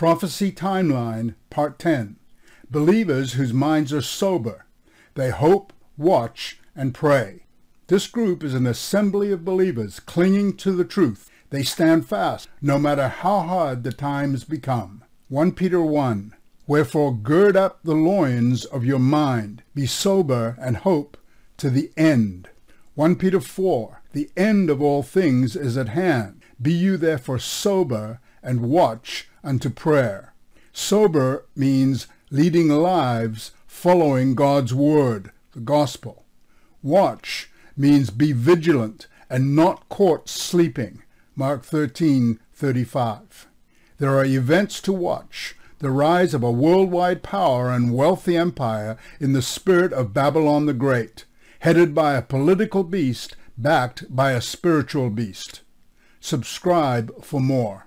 Prophecy Timeline, Part 10. Believers whose minds are sober. They hope, watch, and pray. This group is an assembly of believers clinging to the truth. They stand fast, no matter how hard the times become. 1 Peter 1. Wherefore gird up the loins of your mind, be sober, and hope to the end. 1 Peter 4. The end of all things is at hand. Be you therefore sober, and watch unto prayer. Sober means leading lives following God's word, the gospel. Watch means be vigilant and not caught sleeping. Mark 13:35. There are events to watch. The rise of a worldwide power and wealthy empire in the spirit of Babylon the Great, headed by a political beast backed by a spiritual beast. Subscribe for more.